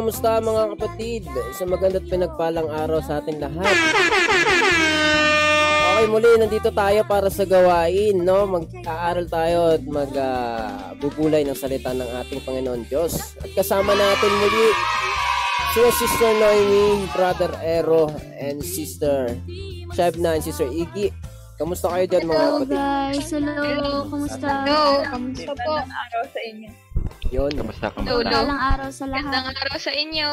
Kamusta mga kapatid? Isang maganda't pinagpalang araw sa ating lahat. Okay, muli nandito tayo para sa gawain, no? Mag-aaral tayo at magbubulay ng salita ng ating Panginoon Diyos. At kasama natin muli si Sister Noemi, Brother Ero, and Sister Shebna and Sister Iggy. Kamusta kayo dyan mga Hello kapatid? guys, hello, kamusta? Hello, kamusta po? araw sa inyo. Yun, Kamusta, kamusta? hello. Magandang araw sa Magandang lahat. araw sa inyo.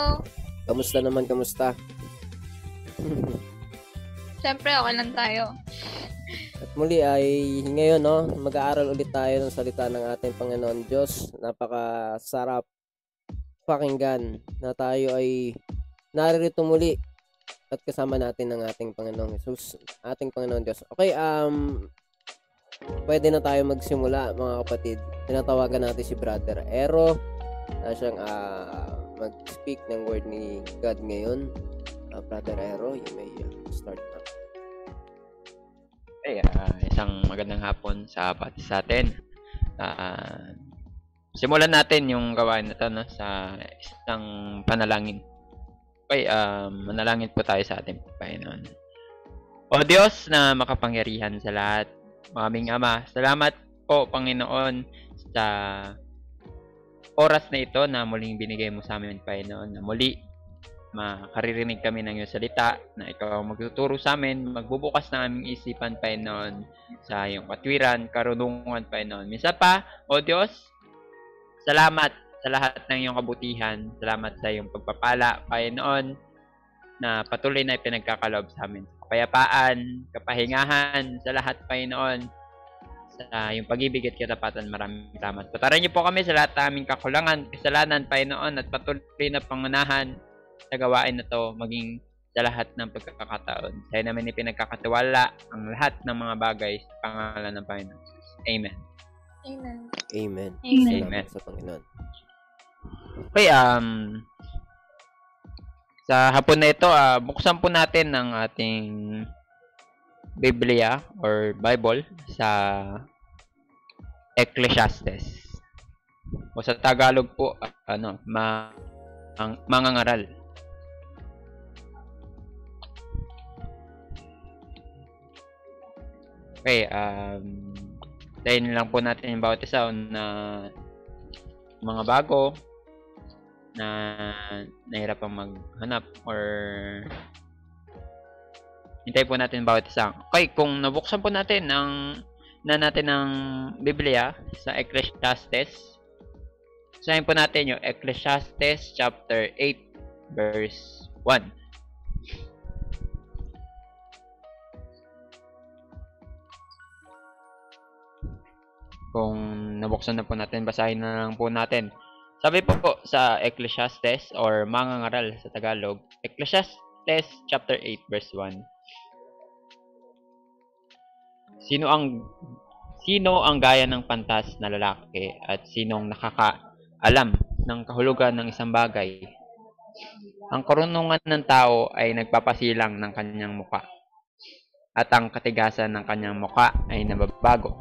kamusta naman, kamusta? Siyempre, okay lang tayo. At muli ay ngayon no, mag-aaral ulit tayo ng salita ng ating Panginoon Diyos. Napakasarap pakinggan na tayo ay naririto muli at kasama natin ng ating Panginoong Jesus, ating Panginoon Diyos. Okay, um pwede na tayo magsimula mga kapatid. Tinatawagan natin si Brother Ero na siyang ah, mag-speak ng word ni God ngayon. Ah, Brother Ero, you may ah, start na. Hey, ah, isang magandang hapon sa pati sa atin. Ah, simulan natin yung gawain na to no, sa isang panalangin. Okay, um, manalangin po tayo sa ating Panginoon. O Diyos na makapangyarihan sa lahat, aming Ama, salamat po Panginoon sa oras na ito na muling binigay mo sa amin, Panginoon, na muli makaririnig kami ng iyong salita na ikaw ang magtuturo sa amin, magbubukas ng aming isipan, Panginoon, sa iyong katwiran, karunungan, Panginoon. Minsan pa, O Diyos, salamat sa lahat ng iyong kabutihan. Salamat sa iyong pagpapala, Panginoon, na patuloy na ipinagkakalob sa amin. Kapayapaan, kapahingahan sa lahat, Panginoon, sa iyong pag-ibig at katapatan. Maraming salamat. Patarin niyo po kami sa lahat ng aming kakulangan, kasalanan, Panginoon, at patuloy na pangunahan sa gawain na to maging sa lahat ng pagkakataon. Sa'yo namin ipinagkakatiwala ang lahat ng mga bagay sa pangalan ng Panginoon. Amen. Amen. Amen. Amen. Salamat sa Panginoon. Okay, um, sa hapon na ito, ah, buksan po natin ang ating Biblia or Bible sa Ecclesiastes. O sa Tagalog po, ah, ano, ma, ang, mangangaral. Okay, um, dahil lang po natin yung bawat isa na mga bago na nahirapang maghanap or hintay po natin bawat isa. Okay, kung nabuksan po natin ang na natin ng Biblia sa Ecclesiastes, Sayin po natin yung Ecclesiastes chapter 8 verse 1. Kung nabuksan na po natin, basahin na lang po natin. Sabi po po sa Ecclesiastes or mga ngaral sa Tagalog, Ecclesiastes chapter 8 verse 1. Sino ang sino ang gaya ng pantas na lalaki at sinong nakakaalam ng kahulugan ng isang bagay? Ang karunungan ng tao ay nagpapasilang ng kanyang muka at ang katigasan ng kanyang muka ay nababago.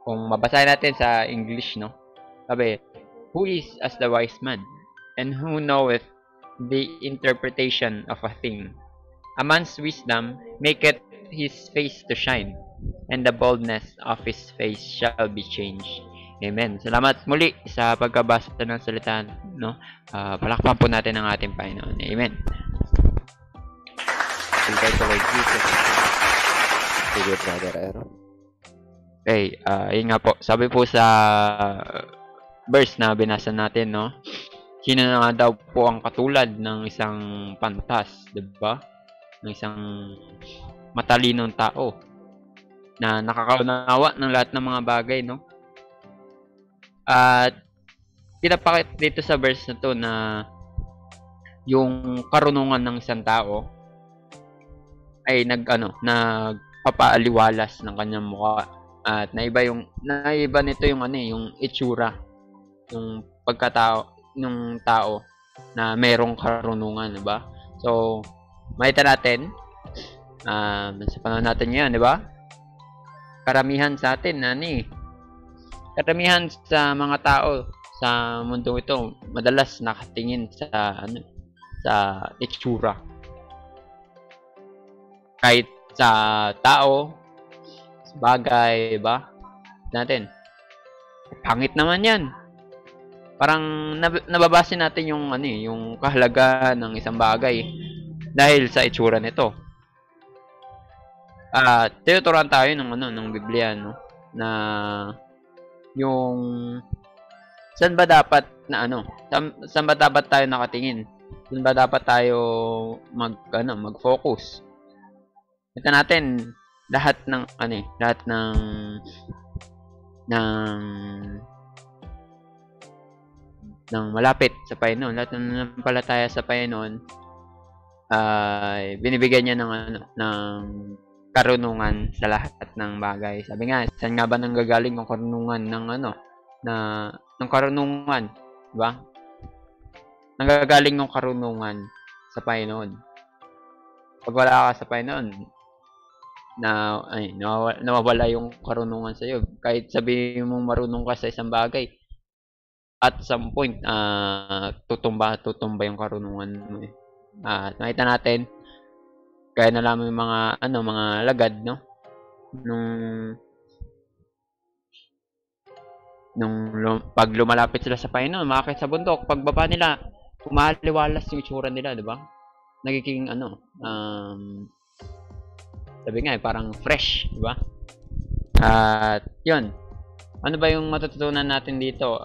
Kung mabasahin natin sa English, no? Sabi, Who is as the wise man? And who knoweth the interpretation of a thing? A man's wisdom maketh his face to shine, and the boldness of his face shall be changed. Amen. Salamat muli sa pagkabasa ng salita, no? Ah, palakpan po natin ang ating Panginoon. Amen. Thank you, Lord Jesus. Sige, Brother Ero. Okay, ah yun nga po. Sabi po sa verse na binasa natin, no? Sino na nga daw po ang katulad ng isang pantas, 'di ba? Ng isang matalinong tao na nakakaunawa ng lahat ng mga bagay, no? At pinapakit dito sa verse na to na yung karunungan ng isang tao ay nag ano, nagpapaaliwalas ng kanyang mukha at naiba yung naiba nito yung ano eh, yung itsura yung pagkatao ng tao na merong karunungan, 'di ba? So, makita natin um, sa panahon natin ngayon, 'di ba? Karamihan sa atin na ni karamihan sa mga tao sa mundo ito madalas nakatingin sa ano sa itsura. Kahit sa tao, sa bagay, ba? Natin. Pangit naman 'yan. Parang nab- nababase natin yung ano eh, yung kahalaga ng isang bagay dahil sa itsura nito. Ah, uh, tinuturuan tayo ng ano ng Biblia no na yung saan ba dapat na ano saan, saan ba dapat tayo nakatingin saan ba dapat tayo mag ano mag-focus ito natin lahat ng ano eh lahat ng ng ng malapit sa Panginoon lahat ng nanampalataya sa Panginoon ay uh, binibigyan niya ng ano ng karunungan sa lahat ng bagay. Sabi nga, saan nga ba nanggagaling yung karunungan ng ano, na, ng karunungan, di ba? Nanggagaling yung karunungan sa Panginoon. Pag wala ka sa Panginoon, na ay nawawala, nawawala yung karunungan sa iyo. Kahit sabihin mo marunong ka sa isang bagay, at some point uh, tutumba tutumba yung karunungan mo eh. Uh, nakita natin kaya na lamang yung mga ano mga lagad no nung nung lum, pag lumalapit sila sa Panginoon, makakit sa bundok, pagbaba nila, kumaliwalas yung itsura nila, di ba? Nagiging ano, um, sabi nga, eh, parang fresh, di ba? At, yun. Ano ba yung matututunan natin dito?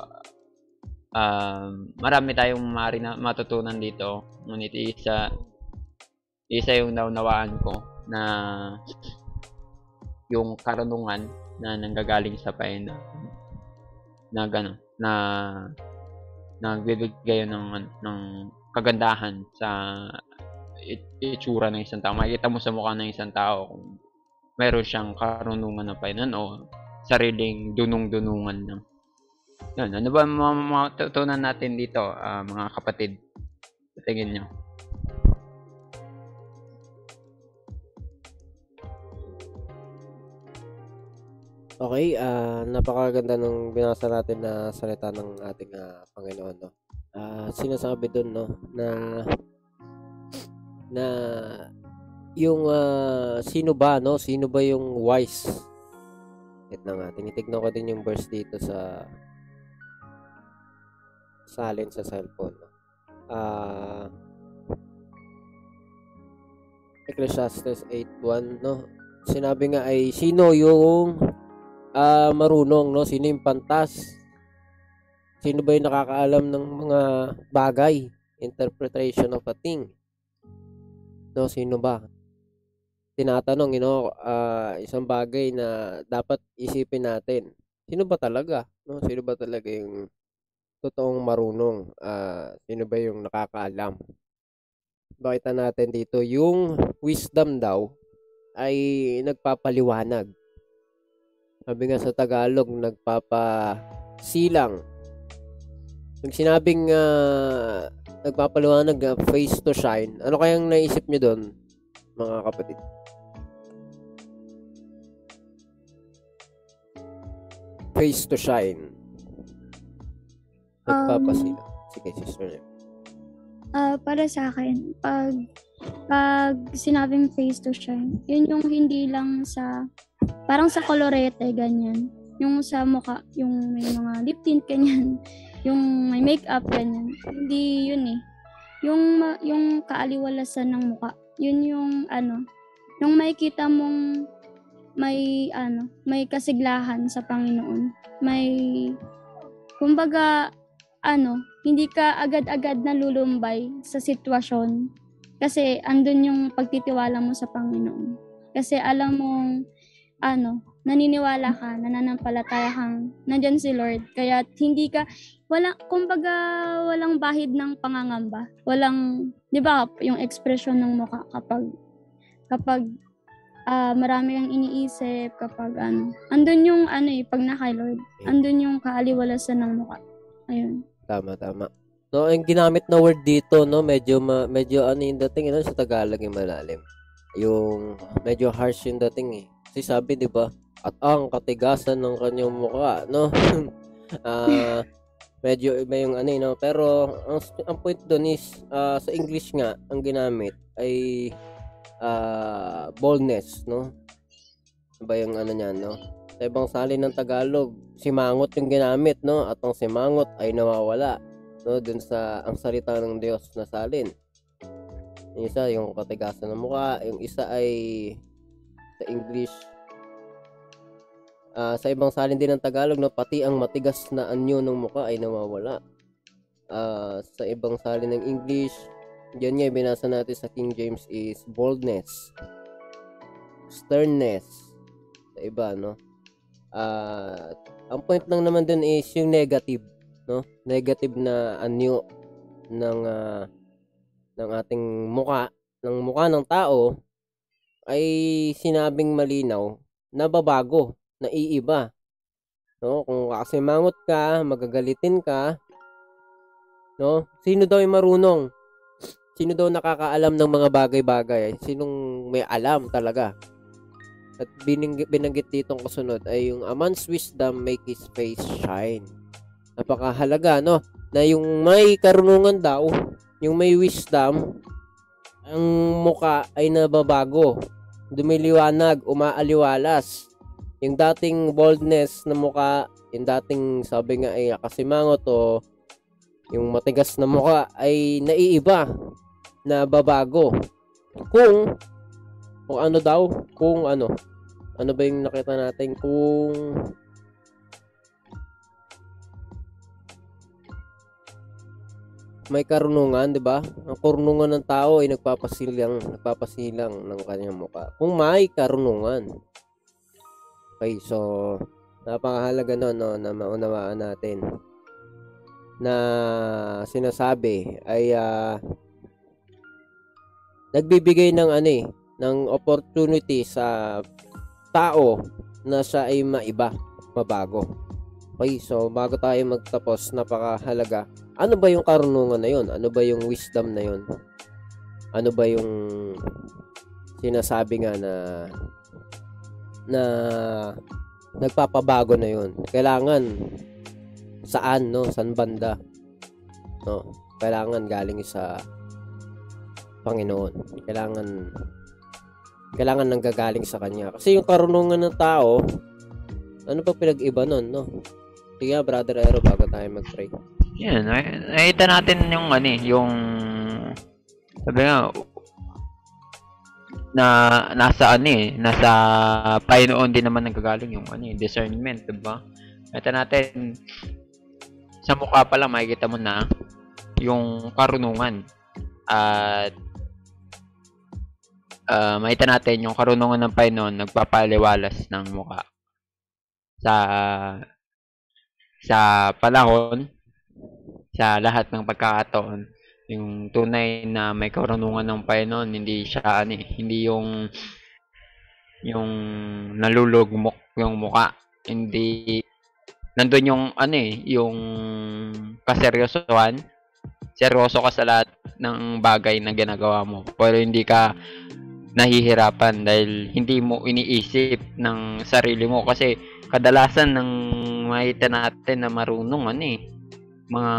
Um, marami tayong mari na matutunan dito. Ngunit isa, isa yung naunawaan ko na yung karunungan na nanggagaling sa Panginoon na gano na nagbibigay ng ng kagandahan sa itsura ng isang tao. Makikita mo sa mukha ng isang tao kung meron siyang karunungan na Panginoon o sariling dunong-dunungan lang. Yan, ano ba mga matutunan natin dito, uh, mga kapatid? Sa tingin nyo? Okay, ah napakaganda ng binasa natin na salita ng ating ah, Panginoon, no. Ah, sinasabi doon, no, na na yung ah, sino ba, no? Sino ba yung wise? Wait na nga, tinitignan ko din yung verse dito sa salin sa cellphone. Ah, Ecclesiastes 8.1, no? Sinabi nga ay, sino yung uh, marunong, no? Sino yung pantas? Sino ba yung nakakaalam ng mga bagay? Interpretation of a thing. No, sino ba? Tinatanong, you know, uh, isang bagay na dapat isipin natin. Sino ba talaga? No, sino ba talaga yung totoong marunong? Uh, sino ba yung nakakaalam? Bakita natin dito, yung wisdom daw ay nagpapaliwanag sabi nga sa Tagalog, nagpapasilang. Pag sinabing uh, nagpapaliwanag uh, face to shine, ano kayang naisip nyo doon, mga kapatid? Face to shine. Nagpapasilang. Um, Sige, sister. Uh, para sa akin, pag pag sinabing face to shine, yun yung hindi lang sa Parang sa kolorete, ganyan. Yung sa mukha, yung may mga lip tint, ganyan. Yung may makeup, ganyan. Hindi yun eh. Yung, yung kaaliwalasan ng mukha. Yun yung ano, yung makikita mong may ano, may kasiglahan sa Panginoon. May kumbaga ano, hindi ka agad-agad nalulumbay sa sitwasyon kasi andun yung pagtitiwala mo sa Panginoon. Kasi alam mong ano, naniniwala ka, nananampalataya kang nandyan si Lord. Kaya hindi ka, wala, kumbaga, walang bahid ng pangangamba. Walang, di ba, yung expression ng mukha kapag, kapag uh, marami kang iniisip, kapag ano, andun yung ano eh, pag na kay Lord, andun yung kaaliwalasan ng mukha. Ayun. Tama, tama. No, ang ginamit na word dito, no, medyo ma, medyo ano yung dating, ano, sa Tagalog yung malalim. Yung medyo harsh yung dating eh kasi sabi, 'di ba? At ang katigasan ng kanyang mukha, no? uh, medyo iba yung ano, eh, no? Pero ang, ang point doon is ah, sa English nga ang ginamit ay ah, boldness, no? Iba yung ano niyan, no? Sa ibang salin ng Tagalog, simangot yung ginamit, no? At ang simangot ay nawawala, no? Dun sa ang salita ng Diyos na salin. Yung isa, yung katigasan ng mukha. Yung isa ay sa English. Ah, sa ibang salin din ng Tagalog, no, pati ang matigas na anyo ng mukha ay nawawala. Ah, sa ibang salin ng English, yan nga, binasa natin sa King James is boldness, sternness, sa iba, no? Ah, ang point lang naman dun is yung negative, no? Negative na anyo ng ah, ng ating muka, ng mukha ng tao ay sinabing malinaw na babago, na iiba. No, kung kasimangot ka, magagalitin ka, no? Sino daw yung marunong? Sino daw nakakaalam ng mga bagay-bagay? Sinong may alam talaga? At bining, binanggit dito ang kasunod ay yung a man's wisdom make his face shine. Napakahalaga, no? Na yung may karunungan daw, yung may wisdom, ang muka ay nababago. Dumiliwanag, umaaliwalas. Yung dating boldness na muka, yung dating sabi nga ay kasimangot o yung matigas na muka ay naiiba na babago. Kung kung ano daw, kung ano, ano ba yung nakita natin kung may karunungan, 'di ba? Ang karunungan ng tao ay nagpapasilang, nagpapasilang ng kanyang mukha. Kung may karunungan. Okay, so napakahalaga no, no na maunawaan natin na sinasabi ay ah, nagbibigay ng ano eh, ng opportunity sa tao na siya ay maiba, mabago. Okay, so bago tayo magtapos, napakahalaga. Ano ba yung karunungan na yun? Ano ba yung wisdom na yun? Ano ba yung sinasabi nga na na nagpapabago na yun? Kailangan saan, no? Saan banda? No? Kailangan galing sa Panginoon. Kailangan kailangan nanggagaling sa kanya. Kasi yung karunungan ng tao, ano pa pinag-iba nun, no? Sige Brother Aero, bago tayo mag-pray. Yan, nak- nakita natin yung ano eh, yung sabi nga na nasa ano eh, nasa Panginoon din naman nagagaling yung ano eh, discernment, 'di ba? Nakita natin sa mukha pa lang makikita mo na yung karunungan at ah makita natin yung karunungan ng Panginoon nagpapaliwalas ng mukha. Sa sa panahon sa lahat ng pagkakataon yung tunay na may karunungan ng Panginoon hindi siya ano eh, hindi yung yung nalulugmok yung muka hindi nandun yung ano eh yung kaseryosohan. Seryoso ka sa lahat ng bagay na ginagawa mo. Pero hindi ka nahihirapan dahil hindi mo iniisip ng sarili mo. Kasi kadalasan ng makita natin na marunong ano eh mga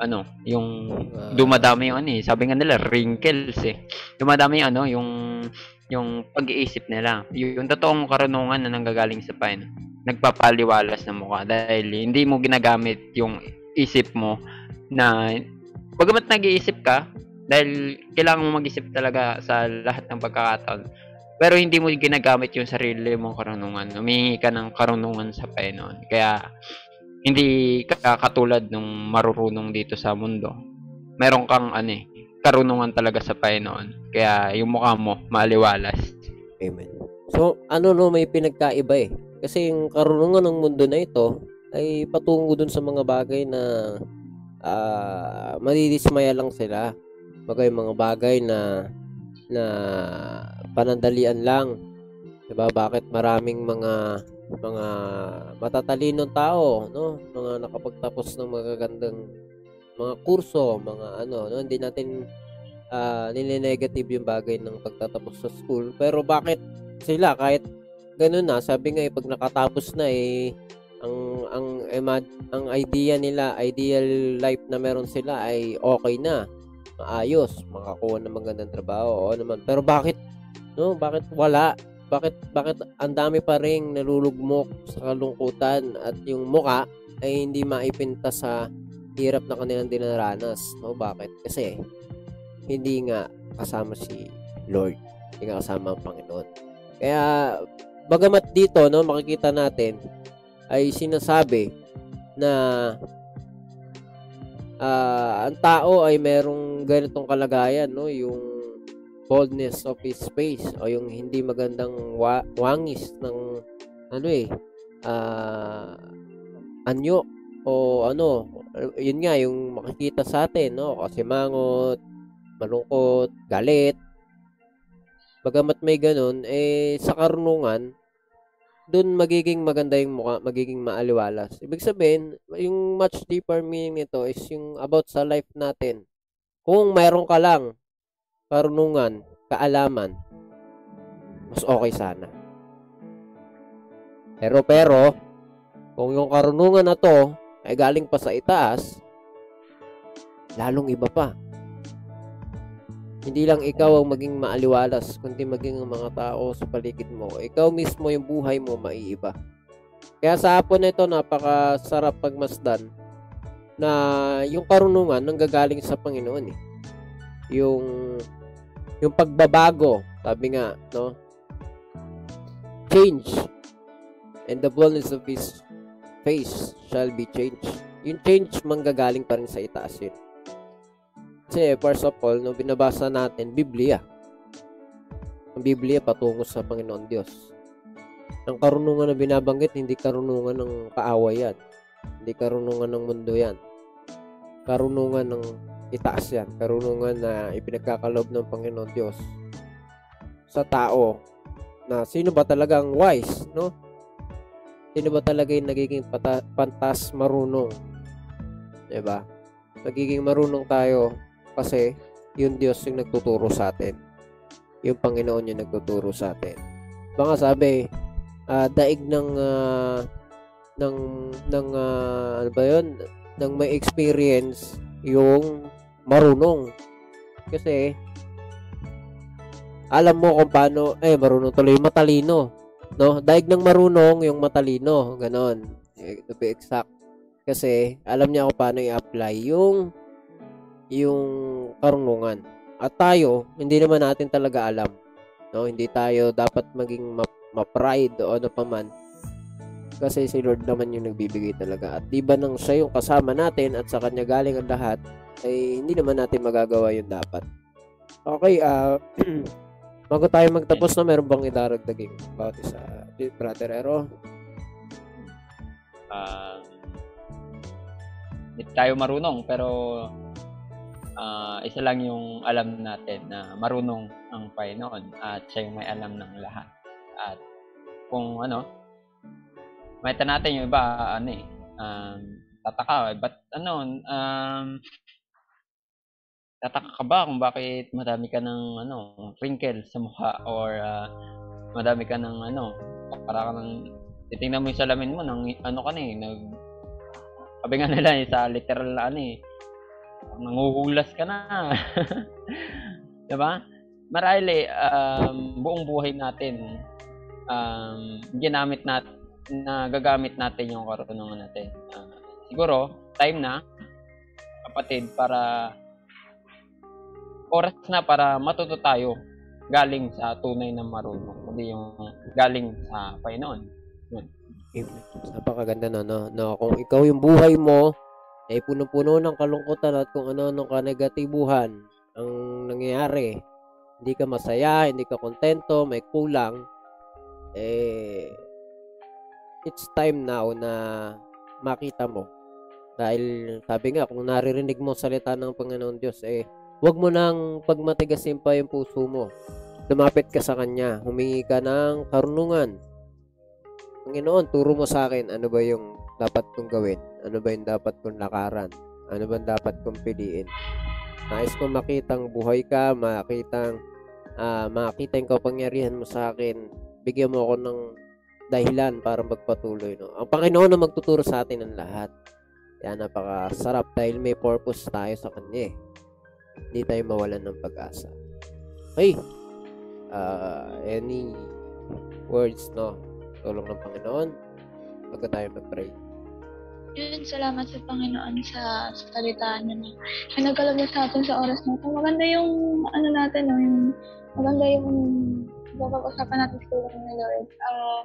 ano yung Ah, dumadami yung ano eh sabi nga nila wrinkles eh. Dumadami yung ano yung yung pag-iisip nila. Yung, totoong karunungan na nanggagaling sa pain nagpapaliwalas ng mukha dahil hindi mo ginagamit yung isip mo na bagamat nag-iisip ka dahil kailangan mo mag-isip talaga sa lahat ng pagkakataon pero hindi mo ginagamit yung sarili mong karunungan humingi ka ng karunungan sa Panginoon kaya hindi ka katulad nung marurunong dito sa mundo. Meron kang ano eh, karunungan talaga sa Panginoon. Kaya yung mukha mo, maliwalas. Amen. So, ano no, may pinagkaiba eh. Kasi yung karunungan ng mundo na ito ay patungo dun sa mga bagay na ah madidismaya lang sila. Bagay mga bagay na na panandalian lang. 'Di ba? Bakit maraming mga mga matatalinong tao, no? Mga nakapagtapos ng magagandang mga kurso, mga ano, no? Hindi natin ah nile-negative yung bagay ng pagtatapos sa school. Pero bakit sila kahit ganun na, sabi nga eh, pag nakatapos na eh, ang ang ima- ang idea nila, ideal life na meron sila ay okay na. Maayos, makakuha ng magandang trabaho, oo naman. Pero bakit no? Bakit wala? Bakit bakit ang dami pa ring nalulugmok sa kalungkutan at yung muka ay hindi maipinta sa hirap na kanilang dinaranas. No, bakit? Kasi hindi nga kasama si Lord. Hindi nga kasama ang Panginoon. Kaya bagamat dito no makikita natin ay sinasabi na ah, ang tao ay merong ganitong kalagayan no? Yung boldness of his face o yung hindi magandang wa- wangis ng ano eh ah, anyo o ano. Yun nga yung makikita sa atin no? Kasi mangot malungkot galit. Bagamat may ganun eh sa karunungan dun magiging maganda yung mukha, magiging maaliwalas. Ibig sabihin, yung much deeper meaning nito is yung about sa life natin. Kung mayroon ka lang karunungan, kaalaman, mas okay sana. Pero pero, kung yung karunungan na to ay galing pa sa itaas, lalong iba pa. Hindi lang ikaw ang maging maaliwalas, kundi maging ang mga tao sa paligid mo. Ikaw mismo yung buhay mo maiiba. Kaya sa hapon na ito, napakasarap pagmasdan na yung karunungan nanggagaling sa Panginoon eh. Yung yung pagbabago, sabi nga, no? Change and the boldness of his face shall be changed. Yung change manggagaling pa rin sa itaas yun. Kasi first of all, no, binabasa natin, Biblia. Ang Biblia patungo sa Panginoon Diyos. Ang karunungan na binabanggit, hindi karunungan ng kaaway yan. Hindi karunungan ng mundo yan. Karunungan ng itaas yan. Karunungan na ipinagkakalob ng Panginoon Diyos sa tao na sino ba talagang wise, no? Sino ba talaga yung nagiging pata- pantas marunong? 'Di ba? Nagiging marunong tayo kasi yung Diyos yung nagtuturo sa atin. Yung Panginoon yung nagtuturo sa atin. Baka sabi, ah, daig ng ah, ng ng ah, ano ba 'yun? ng may experience yung marunong. Kasi alam mo kung paano eh marunong tuloy matalino, no? Daig ng marunong yung matalino, ganon. Eh, To be exact. Kasi alam niya kung paano i-apply yung yung karunungan. At tayo, hindi naman natin talaga alam. No, hindi tayo dapat maging ma- ma-pride o ano pa man. Kasi si Lord naman yung nagbibigay talaga. At di ba nang siya yung kasama natin at sa kanya galing ang lahat, ay hindi naman natin magagawa yung dapat. Okay, ah bago tayo magtapos na, meron bang idaragdaging about sa Brother Ero? um, hindi tayo marunong pero ah, isa lang yung alam natin na marunong ang Panginoon at siya yung may alam ng lahat. At kung ano, may natin yung iba, ano eh, um, tataka, but ano, um, tataka ka ba kung bakit madami ka ng ano, wrinkles sa mukha or ah, madami ka ng ano, para ka ng titingnan mo yung salamin mo ng ano ka na eh, nag sabi nga nila eh, sa literal na ano eh, nanguhulas ka na. 'Di ba? Marahil eh, um, buong buhay natin um, ginamit natin na gagamit natin yung karunungan natin. Ah, siguro, time na, kapatid, para oras na para matuto tayo galing sa tunay na marunong, kundi yung galing sa Panginoon. Amen. Napakaganda no, no, no. Kung ikaw yung buhay mo ay puno-puno ng kalungkutan at kung ano-ano ka negatibuhan ang nangyayari, hindi ka masaya, hindi ka kontento, may kulang, eh, it's time now na makita mo. Dahil sabi nga, kung naririnig mo salita ng Panginoon Diyos, eh, huwag mo nang pagmatigasin pa yung puso mo. Lumapit ka sa Kanya, humingi ka ng karunungan, Panginoon, turo mo sa akin ano ba yung dapat kong gawin? Ano ba yung dapat kong lakaran? Ano ba dapat kong piliin? Nais kong makitang buhay ka, makitang ah makita yung kapangyarihan mo sa akin. Bigyan mo ako ng dahilan para magpatuloy. No? Ang Panginoon na magtuturo sa atin ng lahat. Kaya napakasarap dahil may purpose tayo sa Kanya. eh. Hindi tayo mawalan ng pag-asa. Okay. Uh, any words, no? Tulong ng Panginoon. Bago tayo mag-pray. Yun, salamat sa Panginoon sa salita niya na na sa atin sa oras na ito. Maganda yung, ano natin, no, yung, maganda yung pag-usapan natin sa Lord. Ah,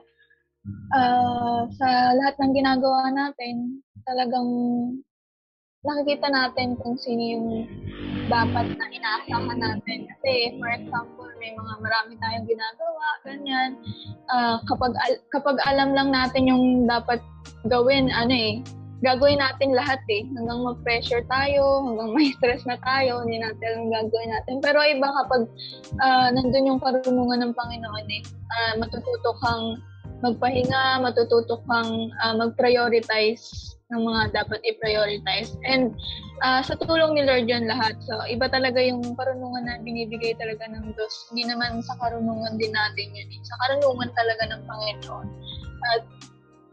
ah, sa lahat ng ginagawa natin, talagang nakikita natin kung sino yung dapat na inaasahan natin. Kasi, for example, may mga marami tayong ginagawa, ganyan. Ah, kapag, al- kapag alam lang natin yung dapat gawin, ano eh, gagawin natin lahat eh. Hanggang ma-pressure tayo, hanggang may stress na tayo, hindi natin alam gagawin natin. Pero iba kapag ah, nandun yung karunungan ng Panginoon eh, ah, matututo kang magpahinga, matututo kang ah, mag-prioritize ng mga dapat i-prioritize. And ah, sa tulong ni Lord yun lahat. So, iba talaga yung karunungan na binibigay talaga ng Diyos. Hindi naman sa karunungan din natin yun. eh. Sa karunungan talaga ng Panginoon. At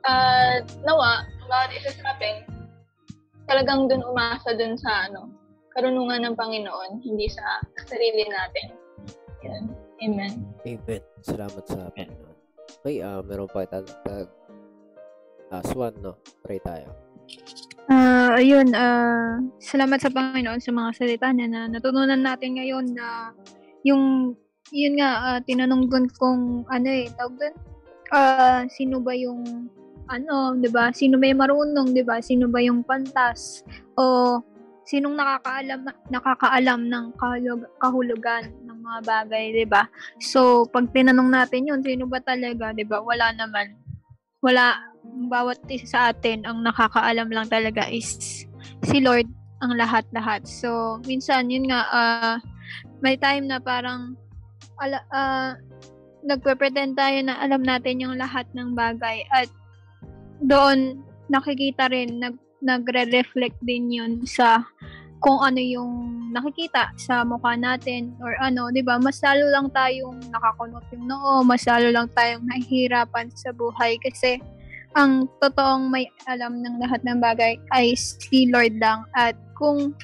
at nawa, bawat isa sa atin, talagang dun umasa dun sa ano, karunungan ng Panginoon, hindi sa sarili natin. Yan. Amen. Amen. Salamat sa Panginoon. Okay, ah meron pa tag tag last one, no? Pray tayo. Ah, ayun, ah, salamat sa Panginoon sa mga salita niya na natutunan natin ngayon na yung yun nga ah, tinanong dun kung ano eh, tawag dun, ah, sino ba yung ano, 'di ba? Sino yung marunong, 'di ba? Sino ba yung pantas o sinong nakakaalam nakakaalam ng kahulug, kahulugan ng mga bagay, 'di ba? So, pag tinanong natin 'yun, sino ba talaga, 'di ba? Wala naman. Wala bawat isa sa atin ang nakakaalam lang talaga is si Lord ang lahat-lahat. So, minsan yun nga ah, may time na parang ala, ah, nagpe-pretend tayo na alam natin yung lahat ng bagay at doon nakikita rin nag nagre-reflect din yun sa kung ano yung nakikita sa mukha natin or ano, 'di ba? Mas lalo lang tayong nakakunot yung noo, mas lalo lang tayong nahihirapan sa buhay kasi ang totoong may alam ng lahat ng bagay ay si Lord lang at kung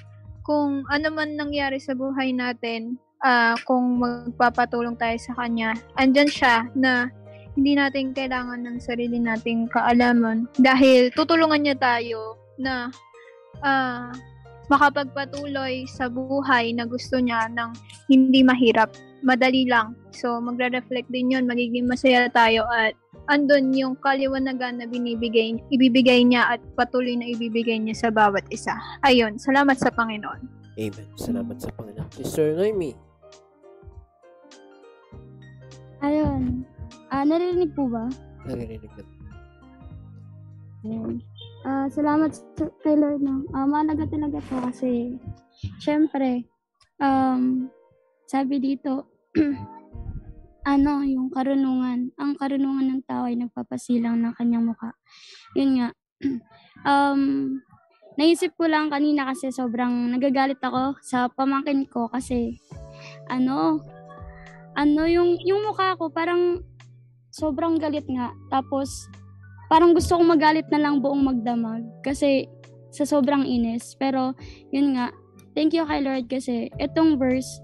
kung ano man nangyari sa buhay natin, ah kung magpapatulong tayo sa kanya, andyan siya na hindi natin kailangan ng sarili nating kaalaman dahil tutulungan niya tayo na ah makapagpatuloy sa buhay na gusto niya ng hindi mahirap, madali lang. So, magre-reflect din yun, magiging masaya tayo at andun yung kaliwanagan na binibigay, ibibigay niya at patuloy na ibibigay niya sa bawat isa. Ayun, salamat sa Panginoon. Amen. Salamat sa Panginoon. Sister Noemi. Ayun. Ah, narinig po ba? Naririnig na. Ayun. Ah, salamat sa, kay Lord, no? Ah, mahalaga talaga to kasi, syempre, um, sabi dito, ano, yung karunungan. Ang karunungan ng tao ay nagpapasilang ng kanyang mukha. Yun nga. um, naisip ko lang kanina kasi sobrang nagagalit ako sa pamangkin ko kasi, ano, ano, yung, yung mukha ko parang sobrang galit nga. Tapos, parang gusto kong magalit na lang buong magdamag kasi sa sobrang inis. Pero, yun nga, thank you kay Lord kasi itong verse,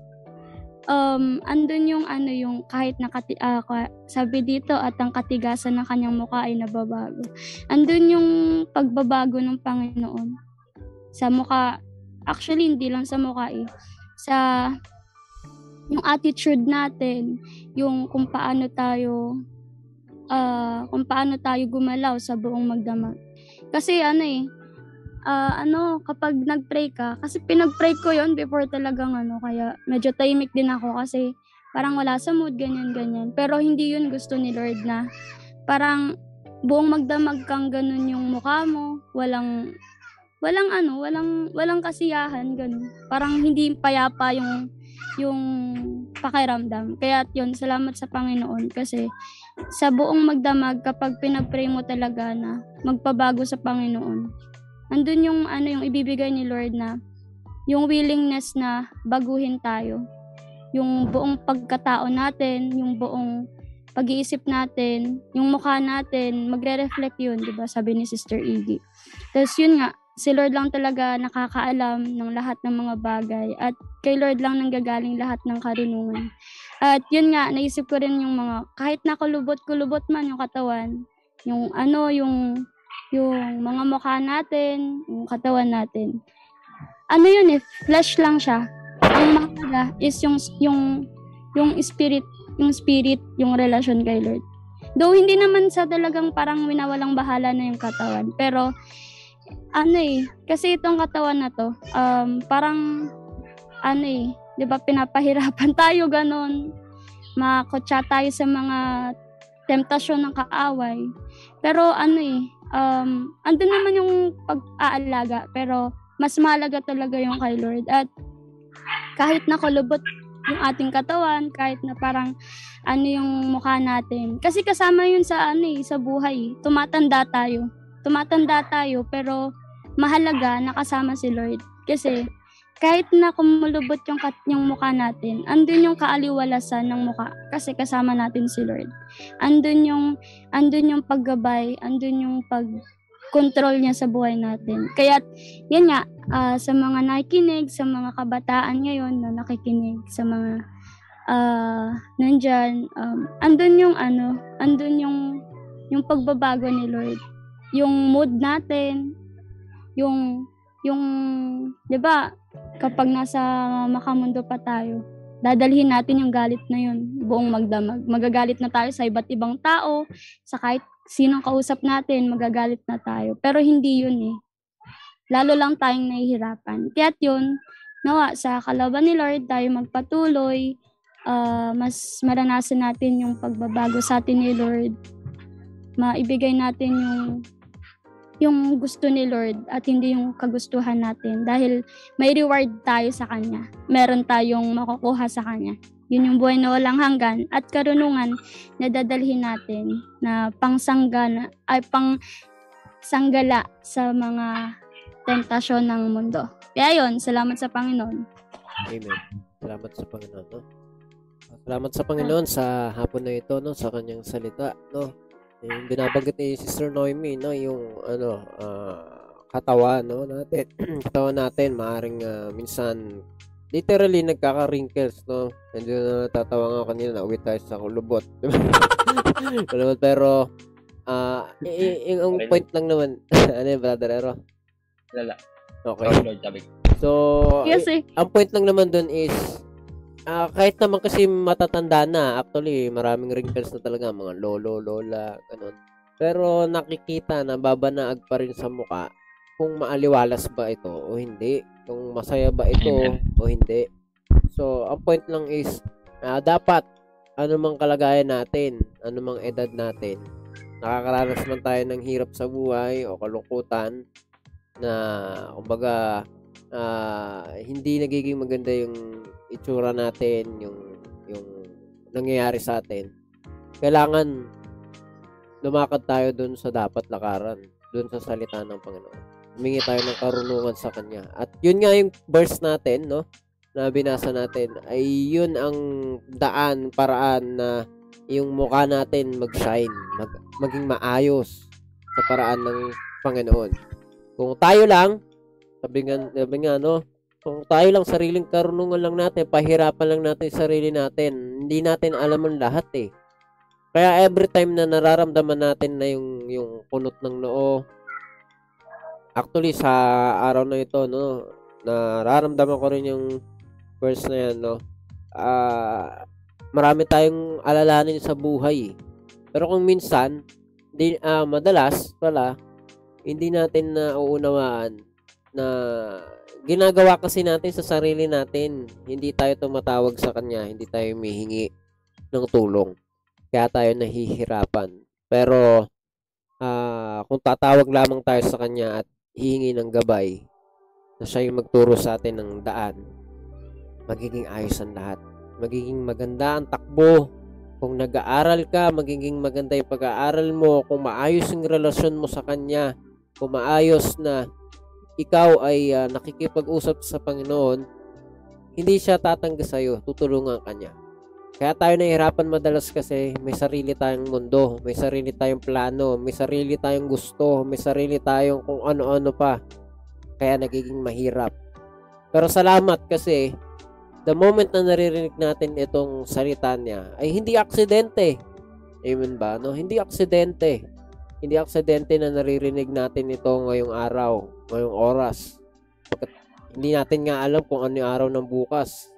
um, andun yung ano yung kahit nakati, ka- sabi dito at ang katigasan ng kanyang mukha ay nababago. Andun yung pagbabago ng Panginoon sa mukha. Actually, hindi lang sa mukha eh. Sa yung attitude natin, yung kung paano tayo ah kung paano tayo gumalaw sa buong magdamag. Kasi ano eh, ah, ano, kapag nag-pray ka, kasi pinag-pray ko yon before talagang ano, kaya medyo tahimik din ako kasi parang wala sa mood, ganyan, ganyan. Pero hindi yun gusto ni Lord na parang buong magdamag kang ganun yung mukha mo, walang, walang ano, walang, walang kasiyahan, ganun. Parang hindi payapa yung, yung pakiramdam. Kaya yun, salamat sa Panginoon kasi sa buong magdamag kapag pinag-pray mo talaga na magpabago sa Panginoon. Andun yung ano yung ibibigay ni Lord na yung willingness na baguhin tayo. Yung buong pagkatao natin, yung buong pag-iisip natin, yung mukha natin, magre-reflect yun, di ba? Sabi ni Sister Iggy. Tapos yun nga, si Lord lang talaga nakakaalam ng lahat ng mga bagay at kay Lord lang nanggagaling lahat ng karunungan. At yun nga, naisip ko rin yung mga, kahit nakulubot-kulubot man yung katawan, yung ano, yung, yung mga mukha natin, yung katawan natin. Ano yun eh, flesh lang siya. Ang mahalaga is yung, yung, yung spirit, yung spirit, yung relasyon kay Lord. Though hindi naman sa talagang parang winawalang bahala na yung katawan, pero ano eh, kasi itong katawan na to, um, parang, ano eh, di ba, pinapahirapan tayo ganon, makotsa tayo sa mga temptasyon ng kaaway. Pero ano eh, um, andun naman yung pag-aalaga, pero mas mahalaga talaga yung kay Lord. At kahit nakulubot yung ating katawan, kahit na parang ano yung mukha natin. Kasi kasama yun sa ano eh, sa buhay. Tumatanda tayo tumatanda tayo pero mahalaga nakasama si Lord. Kasi kahit na kumulubot yung, kat, yung mukha natin, andun yung kaaliwalasan ng mukha kasi kasama natin si Lord. Andun yung, andun yung paggabay, andun yung pag control niya sa buhay natin. Kaya, yan nga, uh, sa mga nakikinig, sa mga kabataan ngayon na nakikinig, sa mga uh, nandyan, um, andun yung ano, andun yung, yung pagbabago ni Lord yung mood natin, yung yung 'di ba kapag nasa makamundo pa tayo, dadalhin natin yung galit na yun, buong magdamag. Magagalit na tayo sa iba't ibang tao, sa kahit sinong kausap natin, magagalit na tayo. Pero hindi yun eh. Lalo lang tayong nahihirapan. Kaya't yun, nawa, sa kalaban ni Lord, tayo magpatuloy, uh, mas maranasan natin yung pagbabago sa atin ni Lord. Maibigay natin yung yung gusto ni Lord at hindi yung kagustuhan natin dahil may reward tayo sa Kanya. Meron tayong makukuha sa Kanya. Yun yung buhay na walang hanggan at karunungan na dadalhin natin na pangsanggana ay pang sanggala sa mga tentasyon ng mundo. Kaya yun, salamat sa Panginoon. Amen. Salamat sa Panginoon. No? Salamat sa Panginoon sa hapon na ito, no, sa kanyang salita, no yung binabanggit ni Sister Noemi, no, yung ano, uh, katawan, no, natin, katawan natin, maaring uh, minsan literally nagkaka-wrinkles, no. Hindi na natatawa nga kanina na uwi tayo sa kulubot. kulubot pero uh, yung okay. point lang naman, ano yung brother Ero? Lala. Okay. So, yes, eh. ang point lang naman dun is uh, kahit naman kasi matatanda na, actually, maraming wrinkles na talaga, mga lolo, lola, ganun. Pero nakikita na babanaag pa rin sa muka kung maaliwalas ba ito o hindi. Kung masaya ba ito Amen. o hindi. So, ang point lang is, uh, dapat, anumang kalagayan natin, anumang edad natin, nakakaranas man tayo ng hirap sa buhay o kalungkutan, na, kumbaga, uh, hindi nagiging maganda yung itsura natin, yung yung nangyayari sa atin, kailangan lumakad tayo dun sa dapat lakaran, dun sa salita ng Panginoon. Humingi tayo ng karunungan sa Kanya. At yun nga yung verse natin, no? Na binasa natin, ay yun ang daan, paraan na yung mukha natin mag-shine, mag, maging maayos sa paraan ng Panginoon. Kung tayo lang, sabi nga, sabi nga no, kung tayo lang sariling karunungan lang natin, pahirapan lang natin sarili natin. Hindi natin alam ang lahat eh. Kaya every time na nararamdaman natin na yung yung kunot ng noo, actually sa araw na ito, no, nararamdaman ko rin yung verse na yan, no. Ah, uh, marami tayong alalahanin sa buhay. Eh. Pero kung minsan, di, uh, madalas pala, hindi natin na uunawaan na ginagawa kasi natin sa sarili natin. Hindi tayo tumatawag sa kanya, hindi tayo mihingi ng tulong. Kaya tayo nahihirapan. Pero uh, kung tatawag lamang tayo sa kanya at hihingi ng gabay, na siya yung magturo sa atin ng daan, magiging ayos ang lahat. Magiging maganda ang takbo. Kung nag-aaral ka, magiging maganda yung pag-aaral mo. Kung maayos yung relasyon mo sa kanya, kung maayos na ikaw ay uh, nakikipag-usap sa Panginoon, hindi siya tatangga sa iyo, tutulungan ka niya. Kaya tayo nahihirapan madalas kasi may sarili tayong mundo, may sarili tayong plano, may sarili tayong gusto, may sarili tayong kung ano-ano pa. Kaya nagiging mahirap. Pero salamat kasi the moment na naririnig natin itong salita niya ay hindi aksidente. Amen ba? No? Hindi aksidente. Hindi aksidente na naririnig natin ito ngayong araw, ngayong oras. Pagkat hindi natin nga alam kung ano yung araw ng bukas.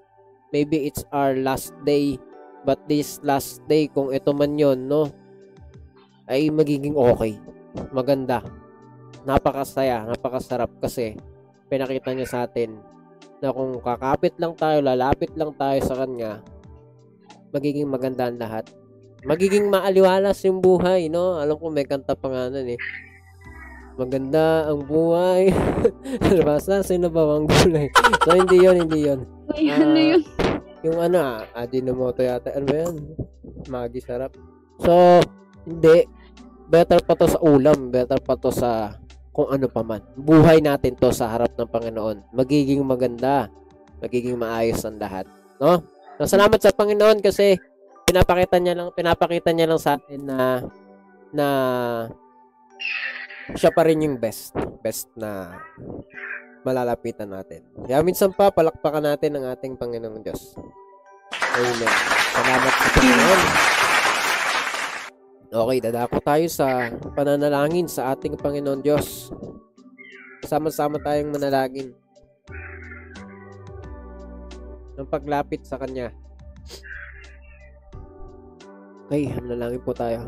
Maybe it's our last day, but this last day, kung ito man yon no, ay magiging okay. Maganda. Napakasaya, napakasarap kasi pinakita niya sa atin na kung kakapit lang tayo, lalapit lang tayo sa kanya, magiging maganda ang lahat. Magiging maaliwalas yung buhay, no? Alam ko may kanta pa nga nun eh. Maganda ang buhay. Basta sino ba ang gulay? So hindi yon hindi yon Ay, Ah, ano yun? Yung ano ah, Ajinomoto yata. Ano ba yan? Magi sarap. So, hindi. Better pa to sa ulam. Better pa to sa kung ano pa man. Buhay natin to sa harap ng Panginoon. Magiging maganda. Magiging maayos ang lahat. No? So, salamat sa Panginoon kasi pinapakita niya lang pinapakita niya lang sa atin na na siya pa rin yung best. Best na malalapitan natin. Kaya minsan pa, palakpakan natin ang ating Panginoong Diyos. Amen. Salamat sa Panginoon. Okay, dadako tayo sa pananalangin sa ating Panginoon Diyos. Sama-sama tayong manalangin. Ng paglapit sa Kanya. Okay, manalangin po tayo.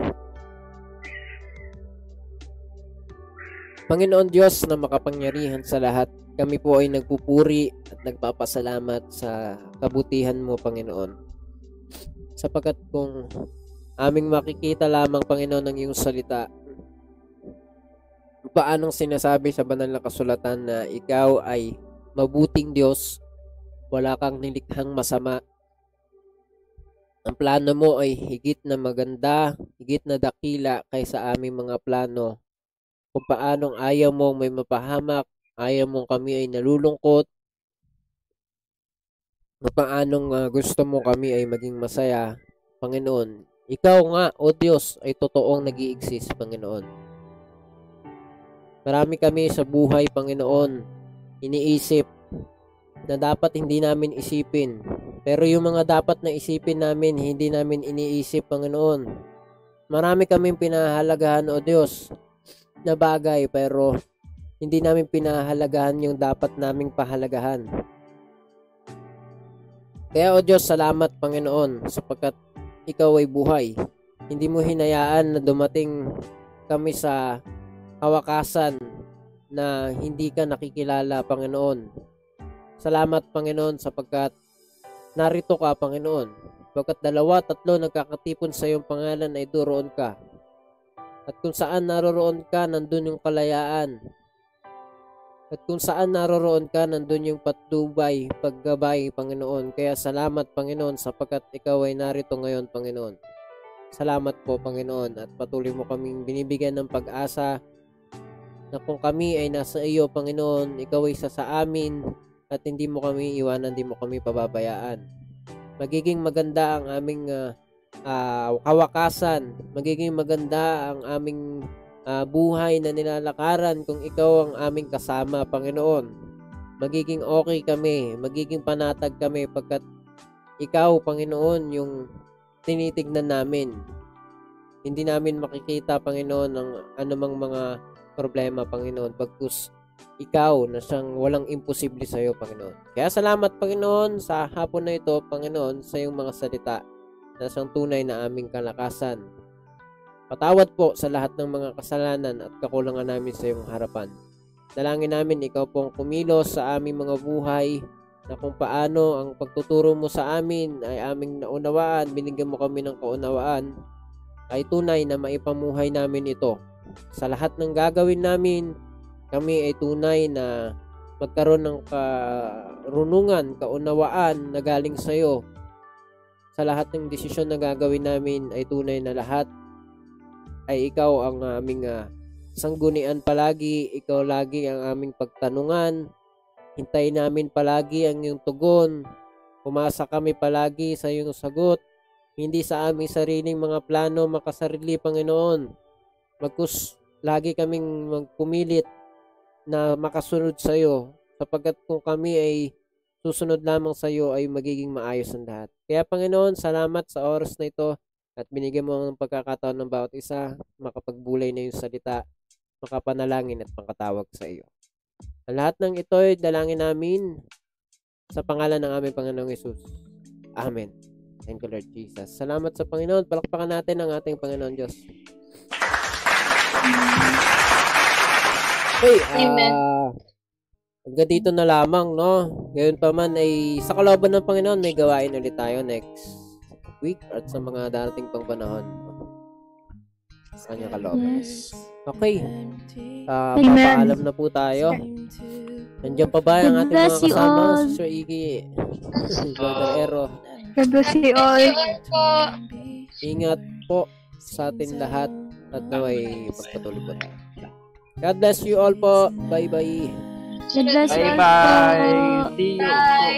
Panginoon Diyos na makapangyarihan sa lahat, kami po ay nagpupuri at nagpapasalamat sa kabutihan mo, Panginoon. Sapagkat kung aming makikita lamang, Panginoon, ng iyong salita, paanong sinasabi sa banal na kasulatan na ikaw ay mabuting Diyos, wala kang nilikhang masama. Ang plano mo ay higit na maganda, higit na dakila kaysa aming mga plano kung paanong ayaw mong may mapahamak, ayaw mong kami ay nalulungkot, kung paanong ah, gusto mo kami ay maging masaya, Panginoon. Ikaw nga, O Diyos, ay totoong nag exist Panginoon. Marami kami sa buhay, Panginoon, iniisip na dapat hindi namin isipin. Pero yung mga dapat na isipin namin, hindi namin iniisip, Panginoon. Marami kaming pinahalagahan, O Diyos, na bagay pero hindi namin pinahalagahan yung dapat naming pahalagahan. Kaya o Diyos, salamat Panginoon sapagkat ikaw ay buhay. Hindi mo hinayaan na dumating kami sa kawakasan na hindi ka nakikilala Panginoon. Salamat Panginoon sapagkat narito ka Panginoon. Sapagkat dalawa, tatlo nagkakatipon sa iyong pangalan ay duroon ka. At kung saan naroroon ka, nandun yung kalayaan. At kung saan naroroon ka, nandun yung patnubay, paggabay, Panginoon. Kaya salamat, Panginoon, sapagkat ikaw ay narito ngayon, Panginoon. Salamat po, Panginoon, at patuloy mo kaming binibigyan ng pag-asa na kung kami ay nasa iyo, Panginoon, ikaw ay isa sa amin at hindi mo kami iwanan, hindi mo kami pababayaan. Magiging maganda ang aming ah, ah, kawakasan, magiging maganda ang aming ah, buhay na nilalakaran kung ikaw ang aming kasama, Panginoon. Magiging okay kami, magiging panatag kami pagkat ikaw, Panginoon, yung tinitignan namin. Hindi namin makikita, Panginoon, ang anumang mga problema, Panginoon, pagkus ikaw na siyang walang imposible sa iyo, Panginoon. Kaya salamat, Panginoon, sa hapon na ito, Panginoon, sa iyong mga salita na siyang tunay na aming kalakasan. Patawad po sa lahat ng mga kasalanan at kakulangan namin sa iyong harapan. Dalangin namin ikaw pong kumilos sa aming mga buhay na kung paano ang pagtuturo mo sa amin ay aming naunawaan, binigyan mo kami ng kaunawaan, ay tunay na maipamuhay namin ito. Sa lahat ng gagawin namin, kami ay tunay na magkaroon ng karunungan, kaunawaan na galing sa iyo. Sa lahat ng desisyon na gagawin namin ay tunay na lahat ay ikaw ang aming ah, sanggunian palagi, ikaw lagi ang aming pagtanungan. Hintay namin palagi ang iyong tugon. Pumasa kami palagi sa iyong sagot hindi sa aming sariling mga plano makasarili, Panginoon. Magkus, lagi kaming magpumilit na makasunod sa iyo sapagkat kung kami ay susunod lamang sa iyo ay magiging maayos ang lahat. Kaya Panginoon, salamat sa oras na ito at binigyan mo ng pagkakataon ng bawat isa makapagbulay na yung salita, makapanalangin at pangkatawag sa iyo. Ang lahat ng ito ay dalangin namin sa pangalan ng aming Panginoong Yesus. Amen. Thank you, Lord Jesus. Salamat sa Panginoon. Palakpakan natin ang ating Panginoon Diyos. Okay, Amen. ah, hanggang dito na lamang, no? Ngayon pa man ay sa kalooban ng Panginoon, may gawain ulit tayo next week at sa mga darating pang panahon. Sa kanyang kalooban. Yes. Okay. Ah, Amen. papaalam na po tayo. Nandiyan pa ba ang ating mga kasama? Sir Iggy, Brother Ero. God bless you all. Ingat po sa atin lahat at naway pagpatuloy po tayo. God bless you all po. Bye-bye. God bless you all po. Bye-bye. See you. Bye.